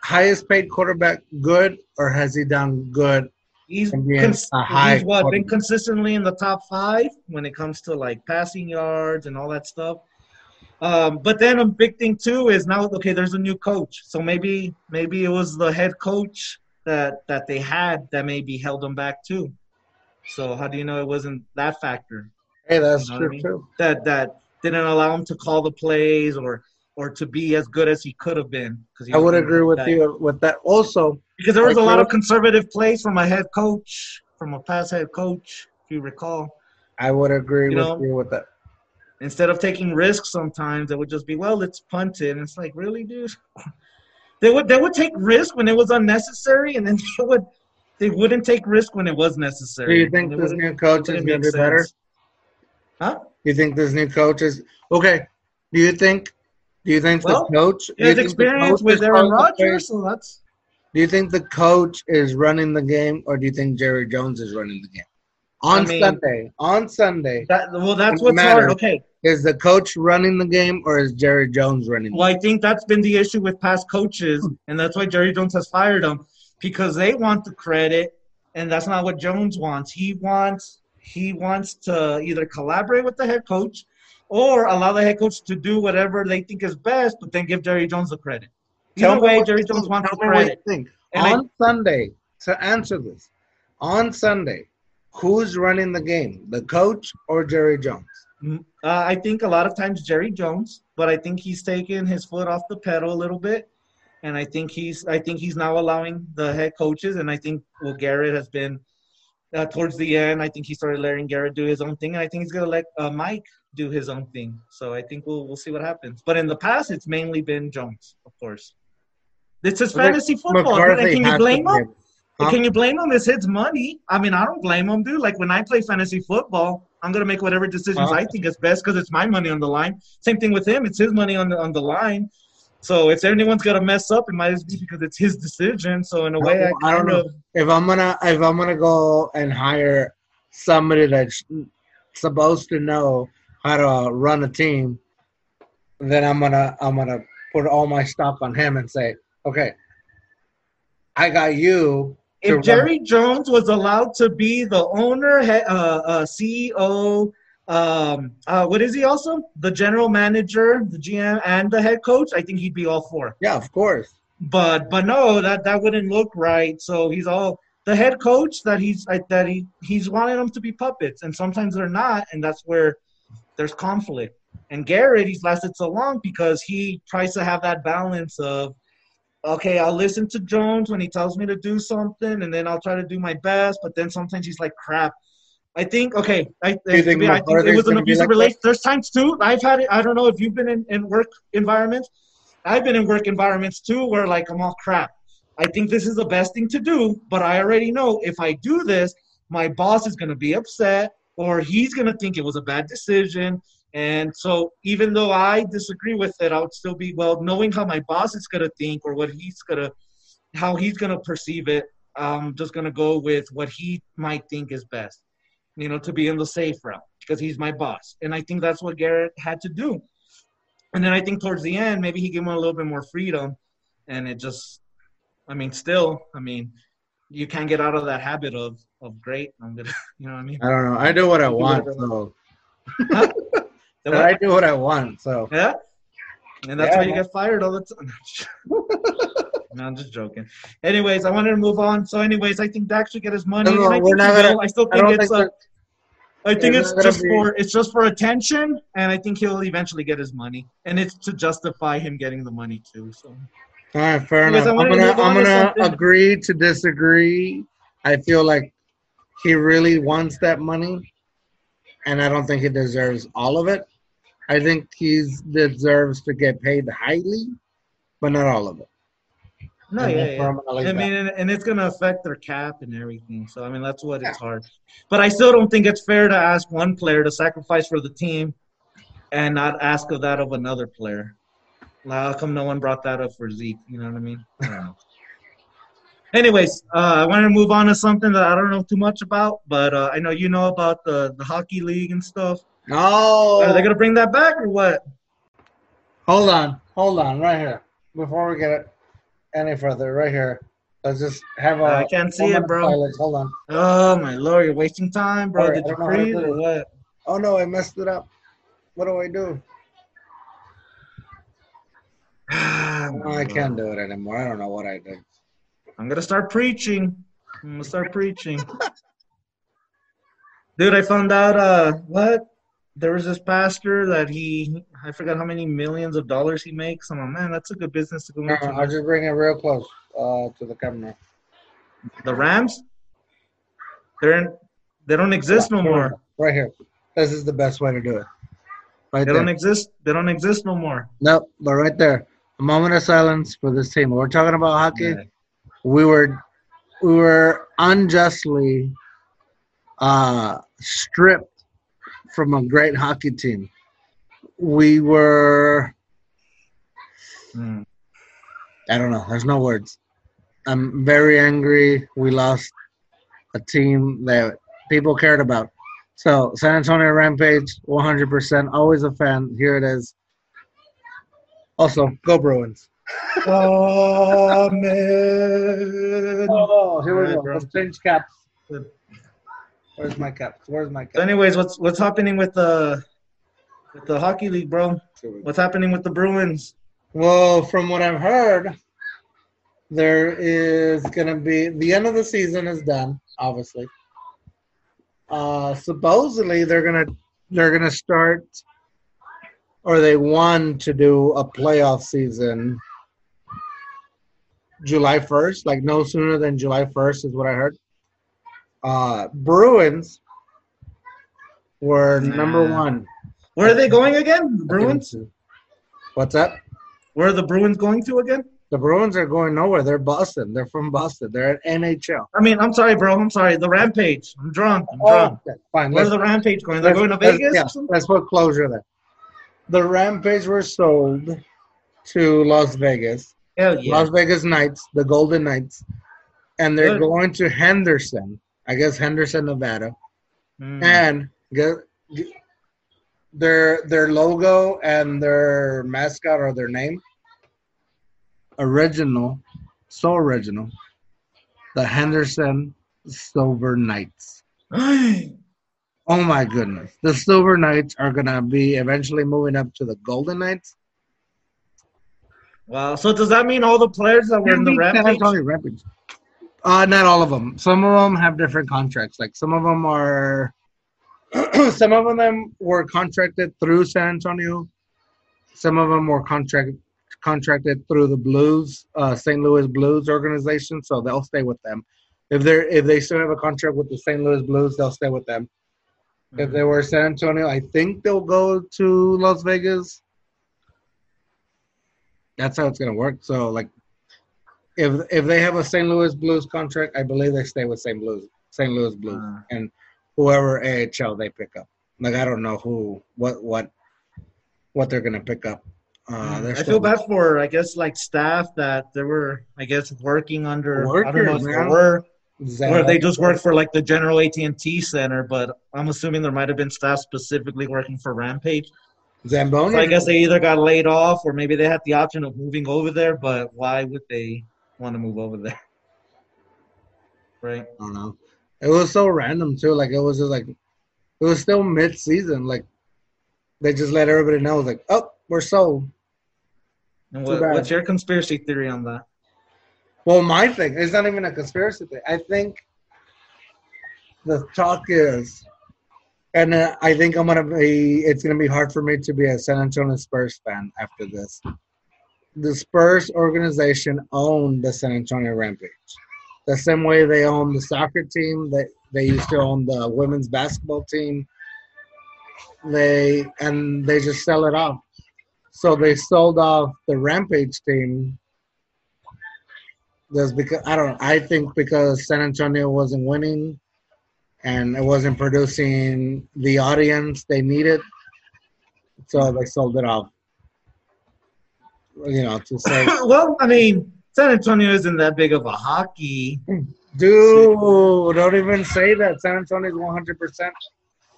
highest paid quarterback good, or has he done good? He's, cons- he's what been consistently in the top five when it comes to like passing yards and all that stuff. Um, but then a big thing too is now okay. There's a new coach, so maybe maybe it was the head coach that that they had that maybe held them back too. So how do you know it wasn't that factor Hey, that's You know what I true mean? too. that that didn't allow him to call the plays or or to be as good as he could have been? I would agree with you with that. Also, because there was I a lot of conservative plays from a head coach, from a past head coach, if you recall. I would agree You with know? you with that. Instead of taking risks, sometimes it would just be, well, let's punt it. And it's like, really, dude? They would they would take risk when it was unnecessary, and then they would they wouldn't take risk when it was necessary Do you think this new coach is going to be better? Huh? You think this new coach is okay? Do you think? Do you think Well, the coach? has experience coach with Aaron calling the plays? Rodgers, so that's Do you think the coach is running the game, or do you think Jerry Jones is running the game? On I mean- Sunday, on Sunday, that. Well, that's what's hard. Okay. Is the coach running the game, or is Jerry Jones running? The Well, I think that's been the issue with past coaches, and that's why Jerry Jones has fired them because they want the credit, and that's not what Jones wants. He wants he wants to either collaborate with the head coach or allow the head coach to do whatever they think is best, but then give Jerry Jones the credit. Tell Either me way, Jerry Jones wants the Tell me what you credit. And I- on Sunday, to answer this, on Sunday, who's running the game, the coach or Jerry Jones? Mm, Uh, I think a lot of times Jerry Jones, but I think he's taken his foot off the pedal a little bit, and I think he's I think he's now allowing the head coaches, and I think well Garrett has been uh, towards the end. I think he started letting Garrett do his own thing, and I think he's gonna let uh, Mike do his own thing. So I think we'll we'll see what happens. But in the past, it's mainly been Jones, of course. This is fantasy football. can you blame him? Huh? Can you blame him? It's his money. I mean, I don't blame him, dude. Like when I play fantasy football, I'm gonna make whatever decisions Uh-huh. I think is best because it's my money on the line. Same thing with him; it's his money on the on the line. So if anyone's gonna mess up, it might just be because it's his decision. So in a way, I, I don't know. of If I'm gonna if I'm gonna go and hire somebody that's supposed to know how to run a team, then I'm gonna I'm gonna put all my stuff on him and say, okay, I got you. If Jerry Jones was allowed to be the owner, uh, uh, CEO, um, uh, what is he also? The general manager, the GM, and the head coach. I think he'd be all four. yeah, of course. But but no, that that wouldn't look right. So he's all the head coach that he's that he he's wanting them to be puppets, and sometimes they're not, and that's where there's conflict. And Garrett, he's lasted so long because he tries to have that balance of, okay, I'll listen to Jones when he tells me to do something, and then I'll try to do my best. But then sometimes he's like, crap. I think okay. I, think I think it was an abusive like relationship. There's times too. I've had it. I don't know if you've been in, in work environments. I've been in work environments too where like I'm all crap. I think this is the best thing to do, but I already know if I do this, my boss is gonna be upset or he's gonna think it was a bad decision. And so even though I disagree with it, I would still be well knowing how my boss is gonna think or what he's gonna how he's gonna perceive it. I'm just gonna go with what he might think is best, you know, to be in the safe route because he's my boss. And I think that's what Garrett had to do. And then I think towards the end, maybe he gave him a little bit more freedom, and it just, I mean, still, I mean, you can't get out of that habit of of great. I'm gonna, you know what I mean? I don't know. I do what I want. So I do what I want. So Yeah. And that's Yeah, why you man. get fired all the time. no, I'm just joking. Anyways, I wanted to move on. So, anyways, I think Dak should get his money. No, no, I we're think not gonna- will. I still think don't it's think uh, I think it's gonna just be- for it's just for attention, and I think he'll eventually get his money, and it's to justify him getting the money too. So, all right, fair Anyways, enough. I I'm wanted to gonna I'm gonna something. agree to disagree. I feel like he really wants that money, and I don't think he deserves all of it. I think he deserves to get paid highly, but not all of it. no, And yeah, yeah. where I'm gonna leave I that. mean, and, and it's gonna affect their cap and everything. So, I mean, that's what it's hard. But I still don't think it's fair to ask one player to sacrifice for the team, and not ask of that of another player. Like, How come no one brought that up for Zeke? You know what I mean? I don't know. Anyways, uh, I wanted to move on to something that I don't know too much about, but uh, I know you know about the, the hockey league and stuff. No. Are they gonna bring that back or what? Hold on, hold on, right here. Before we get it any further, right here. Let's just have a. I can't see it, bro. silence. Hold on. Oh my lord, you're wasting time, bro. Sorry, Did you don't know how to freeze do or what? Oh no, I messed it up. What do I do? Ah, No, I can't do it anymore. I don't know what I did. I'm gonna start preaching. I'm gonna start preaching. Dude, I found out uh what? There was this pastor that he I forgot how many millions of dollars he makes. I'm like, man, that's a good business to go No, into. I'll just bring it real close uh, to the camera. The Rams? They're in, they don't exist no more. Right here. This is the best way to do it. Right They there. don't exist. They don't exist no more. Nope, but right there. A moment of silence for this team. We're talking about hockey. Yeah. we were we were unjustly uh, stripped from a great hockey team. We were Mm. I don't know. There's no words. I'm very angry. We lost a team that people cared about. So San Antonio Rampage, 100%. Always a fan. Here it is. Also, go Bruins. Amen. Oh, here we go. bro. Let's change caps. Where's my caps? Where's my So anyways, what's what's happening with the with the hockey league, bro? What's happening with the Bruins? Well, from what I've heard, there is gonna be the end of the season is done, obviously. Uh, supposedly they're gonna they're gonna start, or they want to do a playoff season. July first, like no sooner than July first is what I heard. Uh, Bruins were number Nah. one. Where are they going again? Bruins? What's up? Where are the Bruins going to again? The Bruins are going nowhere. They're Boston. They're from Boston. They're at NHL. I mean, I'm sorry, bro. I'm sorry. The Rampage. I'm drunk. I'm Oh, drunk. okay, fine. Where's the Rampage going? They're going to Vegas yeah, let's put closure there. The Rampage were sold to Las Vegas, Hell yeah. Las Vegas Knights, the Golden Knights, and they're Good. going to Henderson. I guess Henderson, Nevada, Mm. and get, their their logo and their mascot or their name original, so original, the Henderson Silver Knights. Oh my goodness. The Silver Knights are going to be eventually moving up to the Golden Knights. wow. So does that mean all the players that were in the Rampage? Rampage. Uh, not all of them. Some of them have different contracts. Like some of them are, some of them were contracted through San Antonio. Some of them were contract contracted through the Blues, uh, St. Louis Blues organization. So they'll stay with them. If they're if they still have a contract with the St. Louis Blues, they'll stay with them. If they were San Antonio, I think they'll go to Las Vegas. That's how it's gonna work. So like, if if they have a St. Louis Blues contract, I believe they stay with St. Louis St. Louis Blues Ah. and whoever AHL they pick up. Like I don't know who what what what they're gonna pick up. Uh, Mm, I feel bad for I guess like staff that they were I guess working under I don't know if Workers, they man. were or they just worked for like the general AT and T center, but I'm assuming there might have been staff specifically working for Rampage. Zamboni. So I guess they either got laid off or maybe they had the option of moving over there, but why would they want to move over there? Right. I don't know. It was so random too. Like it was just like it was still mid season. Like they just let everybody know like, oh, we're sold. And what, what's your conspiracy theory on that? Well, my thing it's not even a conspiracy thing. I think the talk is, and uh, I think I'm gonna be. It's gonna be hard for me to be a San Antonio Spurs fan after this. The Spurs organization owned the San Antonio Rampage, the same way they own the soccer team. They they used to own the women's basketball team. They and they just sell it off. So they sold off the Rampage team just because I don't I think because San Antonio wasn't winning and it wasn't producing the audience they needed. So they sold it off. You know, to say well, I mean, San Antonio isn't that big of a hockey. dude, don't even say that. San Antonio is one hundred percent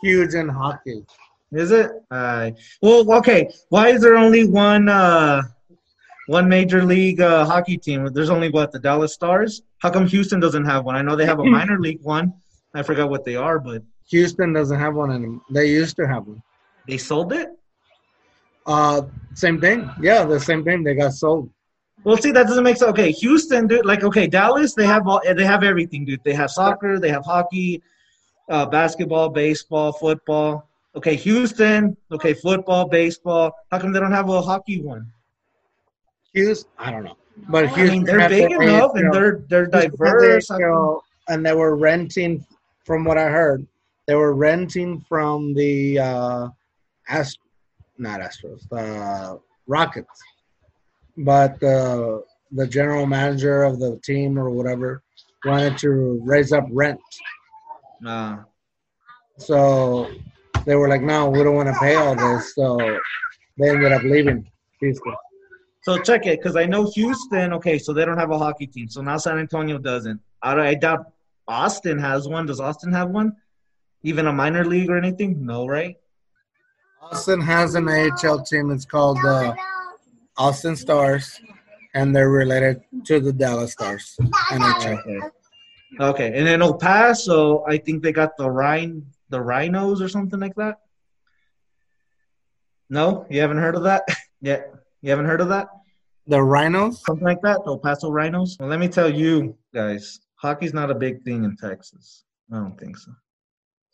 huge in hockey. Is it? Uh, well, okay. Why is there only one uh, one major league uh, hockey team? There's only what the Dallas Stars. How come Houston doesn't have one? I know they have a minor league one. I forgot what they are, but Houston doesn't have one anymore. They used to have one. they sold it. Uh same thing. Yeah, the same thing. They got sold. Well, see, that doesn't make sense. Okay, Houston, dude. Like, okay, Dallas, they have all, they have everything, dude. They have soccer, they have hockey, uh, basketball, baseball, football. Okay, Houston, okay, football, baseball. How come they don't have a hockey one? Houston, I don't know. But I Houston mean, they're big enough and they're they're Houston had their diverse. How come- AHL, and they were renting from what I heard, they were renting from the uh Ast- not Astros, the Rockets. But the the general manager of the team or whatever wanted to raise up rent. Nah. So they were like, No, we don't want to pay all this. So they ended up leaving Houston. So check it, because I know Houston. Okay, so they don't have a hockey team. So now San Antonio doesn't. I, I doubt Austin has one. Does Austin have one? Even a minor league or anything? No, right? Austin has an AHL team. It's called uh, Austin Stars, and they're related to the Dallas Stars. NHL. Okay. Okay, and then El Paso, I think they got the Rhine, the Rhinos or something like that. No, you haven't heard of that? yeah, you haven't heard of that? The Rhinos? Something like that? The El Paso Rhinos? Well, let me tell you guys, hockey's not a big thing in Texas. I don't think so.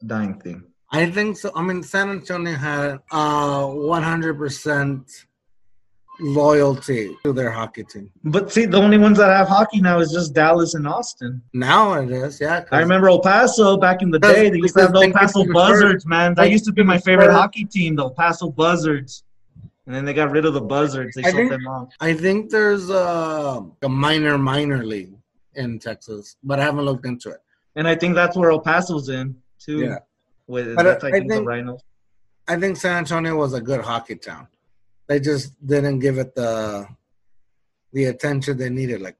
Dying thing. I think so. I mean, San Antonio had uh 100% loyalty to their hockey team. But see, the only ones that have hockey now is just Dallas and Austin. Now it is, yeah. I remember El Paso back in the day. They used to have the El Paso Buzzards, man. That used to be my favorite hockey team, the El Paso Buzzards. And then they got rid of the Buzzards. They I sold think- them off. I think there's uh, a minor, minor league in Texas, but I haven't looked into it. And I think that's where El Paso's in too. Yeah. With But that's I- I I think, the Rhinos. I think San Antonio was a good hockey town. They just didn't give it the the attention they needed. Like,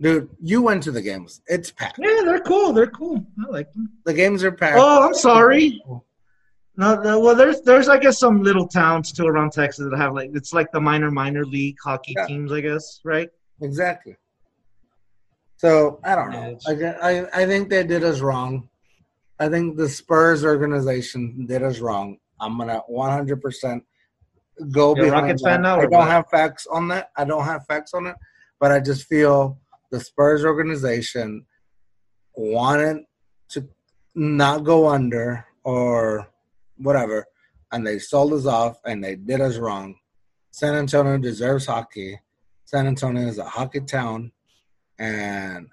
dude, you went to the games. It's packed. Yeah, they're cool. They're cool. I like them. The games are packed. Oh, I'm sorry. No, no, well, there's there's I guess some little towns too around Texas that have like it's like the minor minor league hockey Yeah. teams, I guess, right? Exactly. So I don't know. Yeah, it's- Like I, I think they did us wrong. I think the Spurs organization did us wrong. I'm gonna 100 percent go You're behind Rockets that. fan now, I don't what? have facts on that. I don't have facts on it, but I just feel the Spurs organization wanted to not go under or whatever, and they sold us off and they did us wrong. San Antonio deserves hockey. San Antonio is a hockey town, and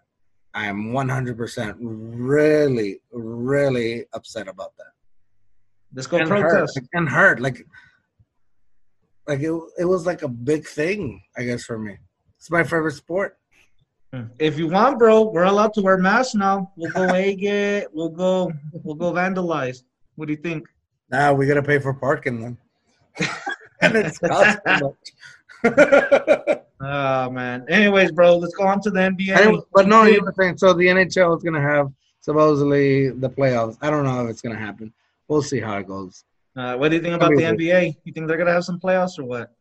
I am 100% really, really upset about that. Let's go and hurt, protest. like, and hurt. Like, like it, it was like a big thing, I guess, for me. It's my favorite sport. Hmm. If you want, bro, we're allowed to wear masks now. We'll go egg. We'll go. We'll go vandalize. What do you think? Now we gotta pay for parking then, and it's cost too much. Oh man. Anyways, bro, let's go on to the NBA. Anyway, but no, you were saying so the NHL is gonna have supposedly the playoffs. I don't know if it's gonna happen. We'll see how it goes. Uh, what do you think about the NBA? You think they're gonna have some playoffs or what?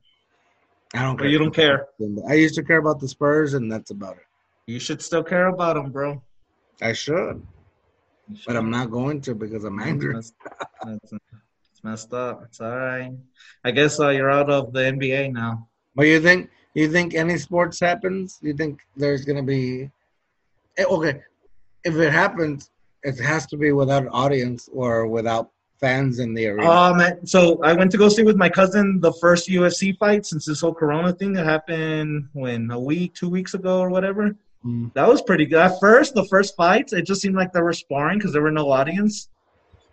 I don't Or care. you don't care? I used to care about the Spurs, and that's about it. You should still care about them, bro. I should, but I'm not going to because I'm angry. That's, that's, it's messed up. It's all right. I guess uh, you're out of the NBA now. What do you think you think any sports happens? You think there's gonna be eh, okay? If it happens, it has to be without an audience or without fans in the arena. Man! So I went to go see with my cousin the first UFC fight since this whole Corona thing that happened when a week, two weeks ago, or whatever. Mm. That was pretty good. At first, the first fights, it just seemed like they were sparring because there were no audience,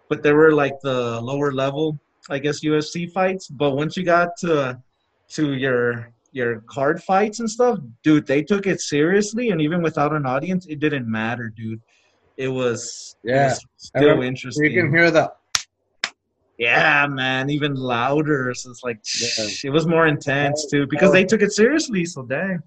but they were like the lower level, I guess, UFC fights. But once you got to to your your card fights and stuff, dude, they took it seriously, and even without an audience, it didn't matter, dude. It was it Yeah. was still remember- interesting. you can hear the Yeah, man, even louder. So it's like Yeah. it was more intense too because they took it seriously. So dang.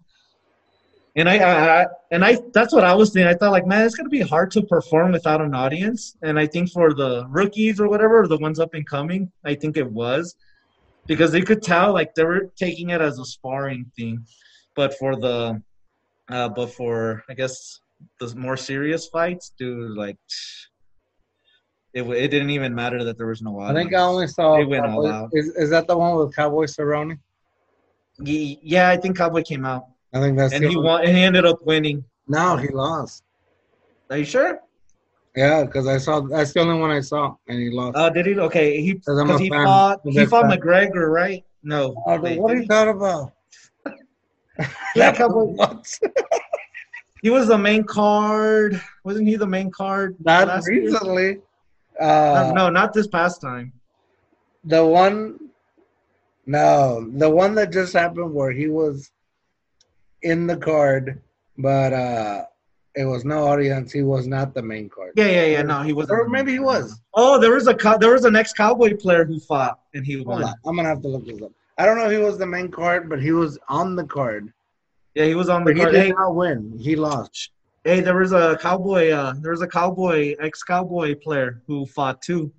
And I, I, I and I that's what I was thinking. I thought like, man, it's gonna be hard to perform without an audience. And I think for the rookies or whatever, the ones up and coming, I think it was because they could tell like they were taking it as a sparring thing. But for the, uh, but for I guess the more serious fights, dude, like. It, it didn't even matter that there was no I think I only saw. They went all out. Is, is that the one with Cowboy Cerrone? Yeah, I think Cowboy came out I think that's. and the he only- won. And he ended up winning. No, he lost. Are you sure? Yeah, because I saw. That's the only one I saw, and he lost. Uh, did he? Okay, he 'Cause because he fan. fought he fought fan. McGregor, right? No. Oh, wait, what are you he? talking about? Yeah, Cowboy. What? He was the main card. Wasn't he the main card? Not recently. Uh, No, no, not this past time. The one, no, the one that just happened where he was in the card, but uh it was no audience. He was not the main card. Yeah, yeah, yeah. No, he wasn't. Or maybe he was. Oh, there was a cow- there was an ex cowboy player who fought and he won. on, I'm gonna have to look this up. I don't know if he was the main card, but he was on the card. Yeah, he was on the But he card. did Hey, not win. He lost. hey, there was a cowboy. Uh, there was a cowboy ex cowboy player who fought too.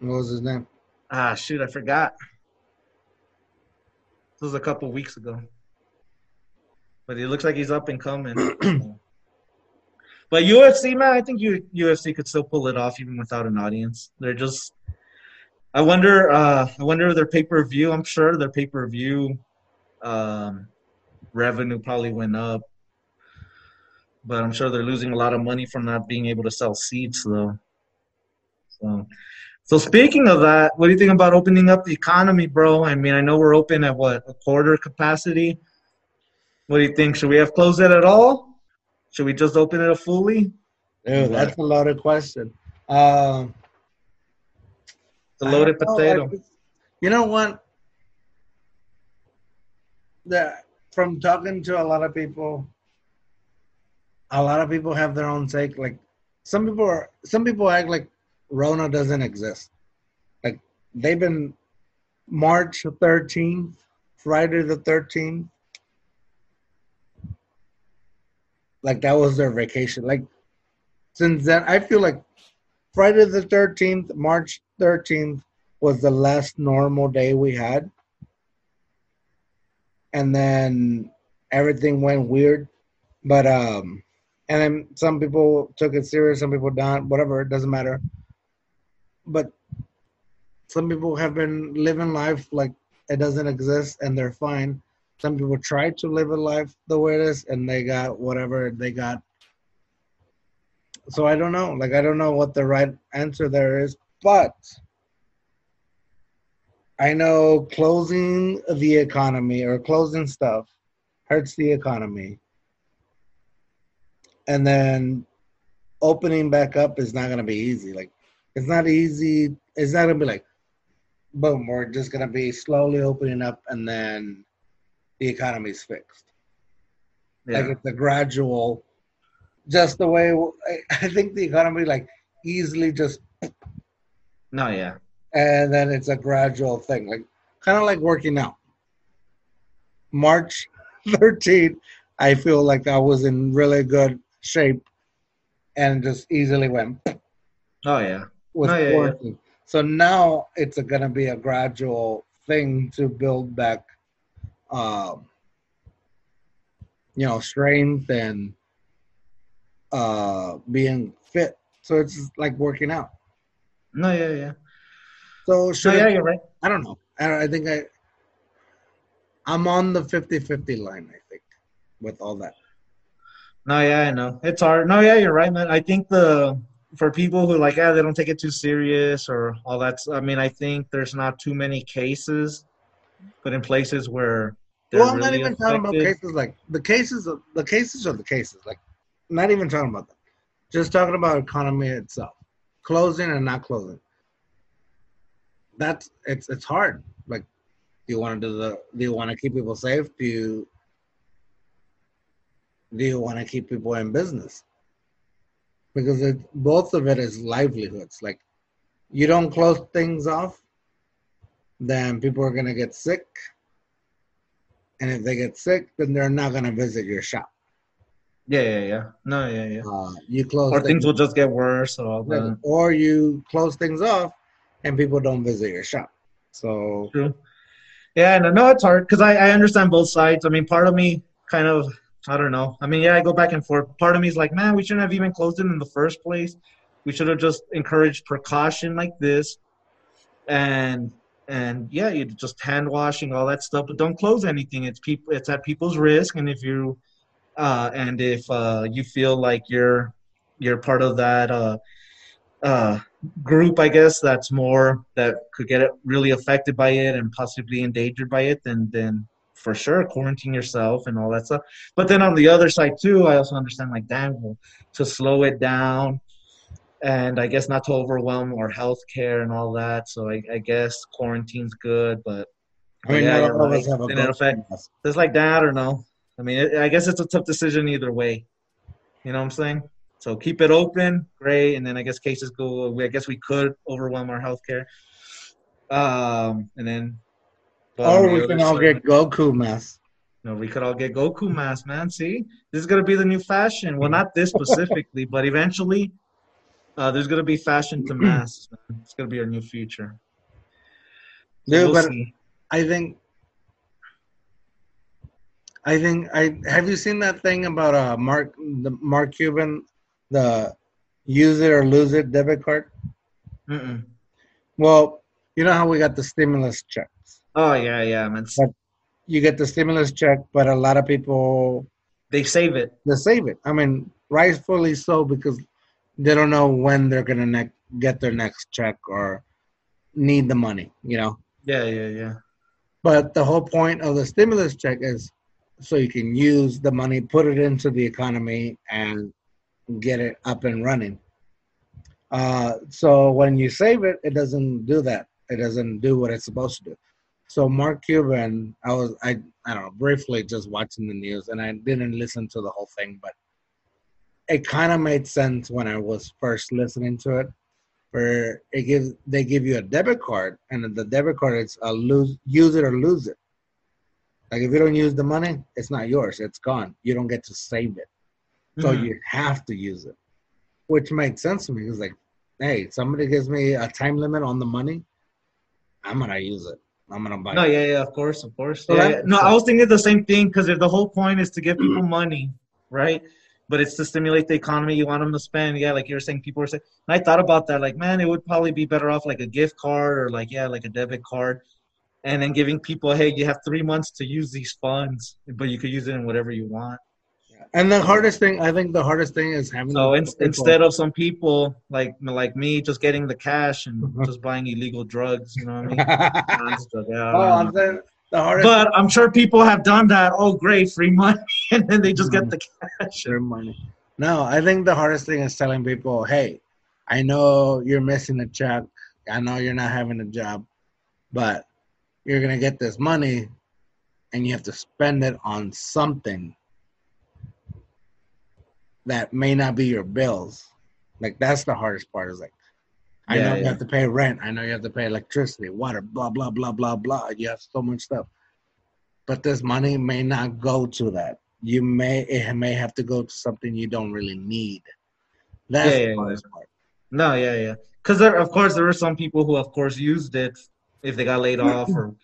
What was his name? Ah, shoot, I forgot. This was a couple weeks ago. But it looks like he's up and coming. but UFC, man, I think UFC could still pull it off even without an audience. They're just. I wonder. Uh, I wonder their pay per view. I'm sure their pay per view um, revenue probably went up, but I'm sure they're losing a lot of money from not being able to sell seats, though. So, so speaking of that, what do you think about opening up the economy, bro? I mean, I know we're open at what a quarter capacity. What do you think? Should we have closed it at all? Should we just open it up fully? Dude, that's a loaded question. Um, a loaded know, potato. you know what? The, from talking to a lot of people, a lot of people have their own take. Like some people are, some people act like Rona doesn't exist. Like they've been March 13th, Friday the 13th. Like that was their vacation. Like since then, I feel like Friday the 13th, March 13th was the last normal day we had. And then everything went weird. But um and then some people took it serious, some people don't. Whatever, it doesn't matter. But some people have been living life like it doesn't exist, and they're fine. Some people try to live a life the way it is, and they got whatever they got. So I don't know. Like I don't know what the right answer there is, but I know closing the economy or closing stuff hurts the economy. And then opening back up is not going to be easy. Like, it's not easy. It's not going to be like, boom, we're just going to be slowly opening up and then the economy's fixed. Yeah. Like, it's a gradual, just the way I, I think the economy, like, easily just no, yeah. and then it's a gradual thing, like kind of like working out. March 13th, I feel like I was in really good shape and just easily went Oh yeah. with Oh, yeah, yeah. So now it's going to be a gradual thing to build back, um, you know, strength and uh, being fit. So it's like working out. No, yeah, yeah. So No, yeah, I- you're right. I don't know. I, I think I I'm on the 50-50 line, I think, with all that. No, yeah, I know. It's hard. No, yeah, you're right, man. I think the for people who like, yeah, they don't take it too serious or all that. I mean, I think there's not too many cases, but in places where well, I'm not really even talking about cases like the cases of the cases are the cases. Like not even talking about that. Just talking about economy itself. Closing and not closing. That's it's it's hard. Like do you want to do the do you want to keep people safe? Do you do you want to keep people in business? Because it both of it is livelihoods. Like you don't close things off, then people are gonna get sick. And if they get sick, then they're not gonna visit your shop. Yeah, yeah, yeah. No, yeah, yeah. Uh, you close Or things, will just get worse or all that. or you close things off, and people don't visit your shop. So True. Yeah, no, no, it's hard because I, I understand both sides. I mean, part of me kind of, I don't know. I mean, yeah, I go back and forth. Part of me is like, man, we shouldn't have even closed it in the first place. We should have just encouraged precaution like this, and and yeah, you just hand washing all that stuff, but don't close anything. It's people. It's at people's risk, and if you, uh, and if uh, you feel like you're you're part of that uh, uh, group, I guess that's more that could get really affected by it and possibly endangered by it, then then for sure quarantine yourself and all that stuff. But then on the other side too, I also understand like damn well, to slow it down and I guess not to overwhelm our healthcare and all that. So I, I guess quarantine's good, but I mean, Yeah, not all of us right. have a it's like that or no. I mean, it, I guess it's a tough decision either way. You know what I'm saying? So keep it open, great, and then I guess cases go. I guess we could overwhelm our healthcare, um, and then. but Or we can all get Goku masks. no, we could all get Goku masks, man. See, this is gonna be the new fashion. Well, not this specifically, but eventually, uh, there's gonna be fashion to masks. It's gonna be our new future. Dude, we'll but see. I think I think I have you seen that thing about uh Mark the Mark Cuban the use it or lose it debit card? Mm-mm. Well, you know how we got the stimulus checks. Oh yeah, yeah, man. But- You get the stimulus check, but a lot of people They save it. they save it. I mean, rightfully so because they don't know when they're gonna ne- get their next check or need the money. You know. Yeah, yeah, yeah. But the whole point of the stimulus check is so you can use the money, put it into the economy, and get it up and running. Uh, so when you save it, it doesn't do that. It doesn't do what it's supposed to do. So Mark Cuban, I was I I don't know briefly just watching the news, and I didn't listen to the whole thing, but it kind of made sense when I was first listening to it. Where it gives they give you a debit card, and the debit card is a lose use it or lose it. Like if you don't use the money, it's not yours; it's gone. You don't get to save it, so Mhm. you have to use it, which makes sense to me. It's like, hey, somebody gives me a time limit on the money, I'm gonna use it. I'm gonna buy No, it. yeah, yeah, of course, of course. So Yeah, that No, I was thinking the same thing because if the whole point is to give people money, right? But it's to stimulate the economy. You want them to spend, yeah, like you were saying, people were saying. And I thought about that, like, man, it would probably be better off like a gift card or like, yeah, like a debit card, and then giving people, hey, you have three months to use these funds, but you could use it in whatever you want. And the hardest thing, I think, the hardest thing is having. So in, instead of some people like like me just getting the cash and just buying illegal drugs, you know what I mean? oh, I'm saying the hardest. But I'm sure people have done that. Oh, great, free money, and then they just get mm-hmm. the cash. Their money. No, I think the hardest thing is telling people, hey, I know you're missing a check. I know you're not having a job, but you're going to get this money and you have to spend it on something that may not be your bills. Like, that's the hardest part is like, I Yeah, know you have to pay rent. I know you have to pay electricity, water, blah, blah, blah, blah, blah. You have so much stuff. But this money may not go to that. You may it may have to go to something you don't really need. That's Yeah, yeah, the yeah. hardest part. No, yeah, yeah. Because of course, there were some people who, of course, used it if they got laid off or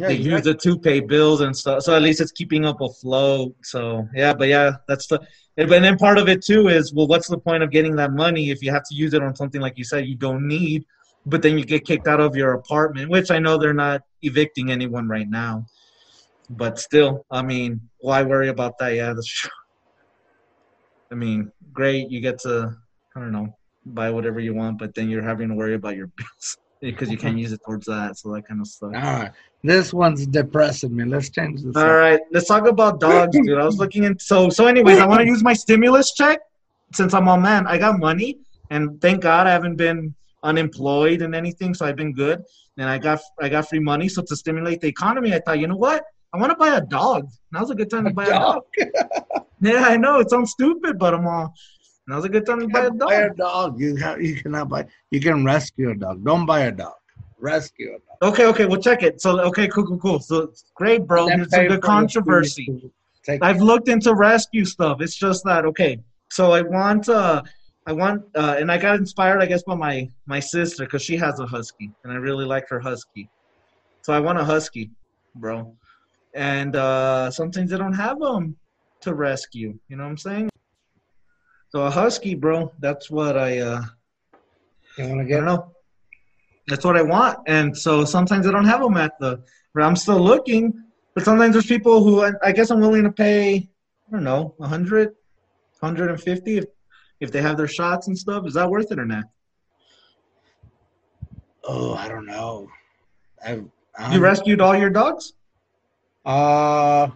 Yeah, they exactly. used it to pay bills and stuff. So at least it's keeping up afloat. So yeah, but yeah, that's the. And then part of it too is well, what's the point of getting that money if you have to use it on something like you said you don't need, but then you get kicked out of your apartment, which I know they're not evicting anyone right now, but still, I mean, why worry about that? Yeah, that's true. I mean, great, you get to I don't know buy whatever you want, but then you're having to worry about your bills because you can't use it towards that. So that kind of stuff. All right. This one's depressing me. Let's change this. All right, let's talk about dogs, dude. I was looking in. So, so, anyways, I want to use my stimulus check since I'm on man. I got money, and thank God I haven't been unemployed and anything, so I've been good. And I got I got free money, so to stimulate the economy, I thought, you know what? I want to buy a dog. Now's a good time to buy a dog. Yeah, I know it sounds stupid, but I'm all. Now's a good time to buy a dog. Buy a dog. You have, you cannot buy. You can rescue a dog. Don't buy a dog. Rescue a dog. Okay, okay, well check it. So, okay, cool, cool, cool. So, great, bro. It's a good controversy. I've looked into rescue stuff. It's just that okay. So I want uh I want uh and I got inspired I guess by my my sister cuz she has a husky and I really like her husky. So I want a husky, bro. And uh sometimes they don't have them to rescue, you know what I'm saying? So a husky, bro, that's what I uh You want to I get don't know. That's what I want. And so sometimes I don't have them at the. But I'm still looking. But sometimes there's people who I, I guess I'm willing to pay. I don't know, 100, 150 if if they have their shots and stuff. Is that worth it or not? Oh, I don't know. I've, You rescued all your dogs? Uh,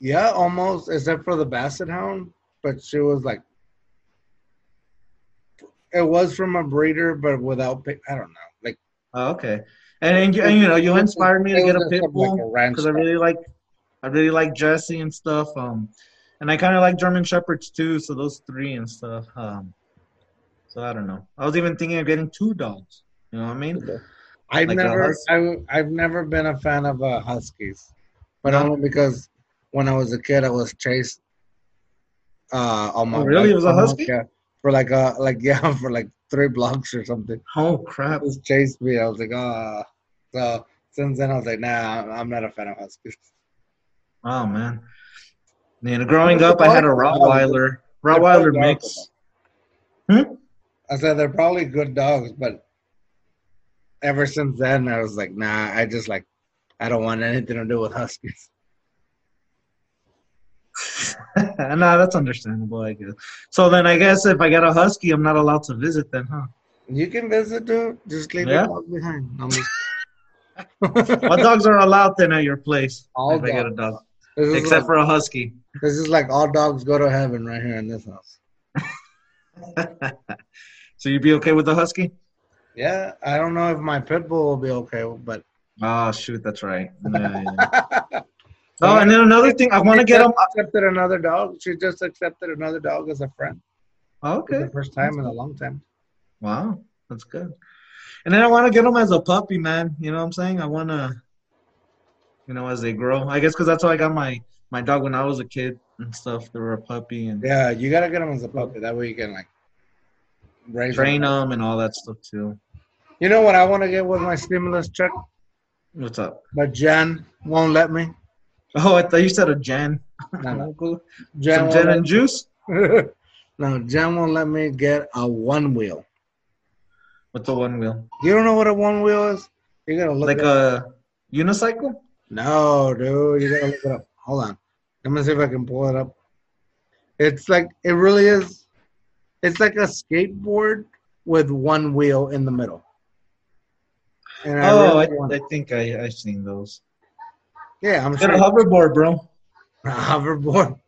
yeah, almost, except for the Basset Hound. But she was like, it was from a breeder, but without, I don't know. Like, Oh, okay. And, and, you, and you know you inspired me to get a pit bull because I really like I really like Jesse and stuff. Um, and I kind of like German shepherds too. So those three and stuff. Um, so I don't know. I was even thinking of getting two dogs. You know what I mean? I've like never, I, I've never been a fan of uh, huskies, but No? only because when I was a kid, I was chased. Uh, on my Oh, really? bike It was a husky? Yeah, for like uh, like yeah, for like three blocks or something. Oh crap! Just chased me. I was like, ah. So since then, I was like, nah, I'm not a fan of huskies. Oh man. You know, growing up, I had a Rottweiler, Rottweiler mix. dogs. I said they're probably good dogs, but ever since then, I was like, nah. I just like, I don't want anything to do with huskies. nah, that's understandable, I guess. So then, I guess if I get a husky, I'm not allowed to visit then, huh? You can visit, dude. Just leave Yeah? the dog behind. What dogs are allowed then at your place? All if I get a dogs. dog, except like, for a husky. this is like all dogs go to heaven right here in this house. so you'd be okay with the husky? Yeah, I don't know if my pit bull will be okay, but Oh shoot, that's right. Yeah, yeah. Oh, and then another thing, I want to get them. accepted another dog. She just accepted another dog as a friend. Oh, For Okay. the first time in a long time. Wow, that's good. And then I want to get them as a puppy, man. You know what I'm saying? I want to, you know, as they grow. I guess because that's how I got my my dog when I was a kid and stuff. They were a puppy and Yeah, you gotta get them as a puppy. That way you can like raise train them. them and all that stuff too. You know what I want to get with my stimulus check, What's up? but Jen won't let me. Oh, I thought you said a Jan. No, no. Some Jen gin won't and juice. let- no, Jen won't let me get a Onewheel. What's a Onewheel? You don't know what a Onewheel is? You gotta look Like it up. a unicycle? No, dude, you gotta look it up. Hold on. Let me see if I can pull it up. It's like it really is. It's like a skateboard with one wheel in the middle. And I Oh, really I, I think I I've seen those. Yeah, I'm Get sure. a hoverboard, bro. A hoverboard.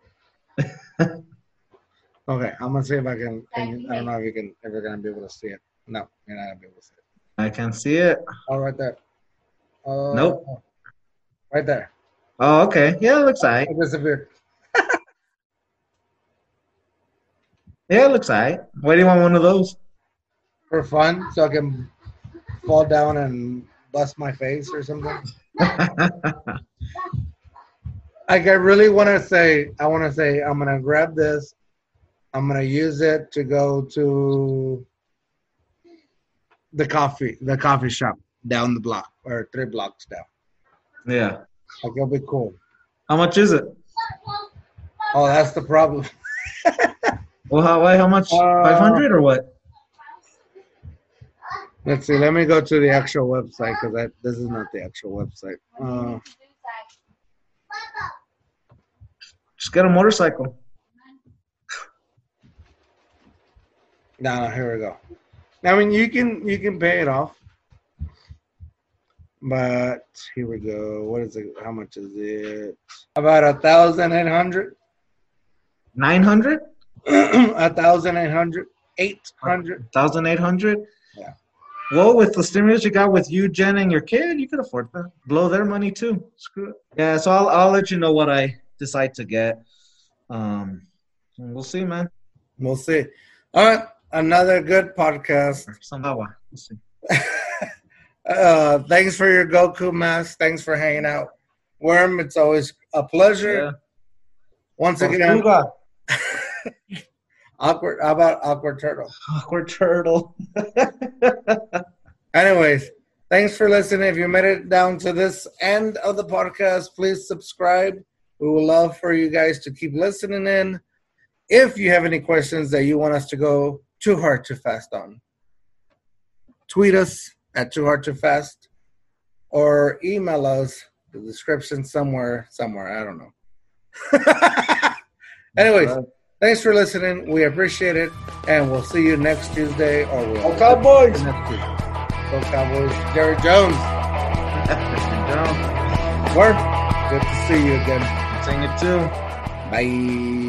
okay, I'm gonna see if I can, can. I don't know if you can. If you're gonna be able to see it. No, you're not gonna be able to see it. I can see it. Oh, right there. Uh, Nope. Right there. Oh, okay. Yeah, it looks like. It disappeared. Yeah, it looks like. Why do you want one of those? For fun, so I can fall down and bust my face or something. Like I really want to say, I want to say, I'm gonna grab this. I'm gonna use it to go to the coffee, the coffee shop down the block or three blocks down. yeah. Like it'll be cool. How much is it? Oh, that's the problem. Well, how how much? Uh, Five hundred or what? Let's see. Let me go to the actual website because this is not the actual website. Uh, Just get a motorcycle. no, no, here we go. I mean, you can you can pay it off, but here we go. What is it? How much is it? About a thousand eight hundred. Nine hundred? a thousand eight hundred. Eight hundred. Thousand eight hundred? Yeah. Well, with the stimulus you got with you, Jen, and your kid, you could afford that. Blow their money too. Screw it. Yeah, so I'll I'll let you know what I decide to get. Um, we'll see, man. We'll see. All right, another good podcast. Somehow, we'll see. Uh, thanks for your Goku mask. Thanks for hanging out, Worm. It's always a pleasure. Yeah. Once again. awkward. How about awkward turtle? Awkward turtle. Anyways, thanks for listening. If you made it down to this end of the podcast, please subscribe. We would love for you guys to keep listening in. If you have any questions that you want us to go too hard too fast on, tweet us at too hard too fast or email us the description somewhere, somewhere. I don't know. Anyways, thanks for listening. We appreciate it. And we'll see you next Tuesday or we'll Go Cowboys. next week. Go Cowboys. Jerry Jones. Jones. Work. Good to see you again. Saying it too. Bye. Bye.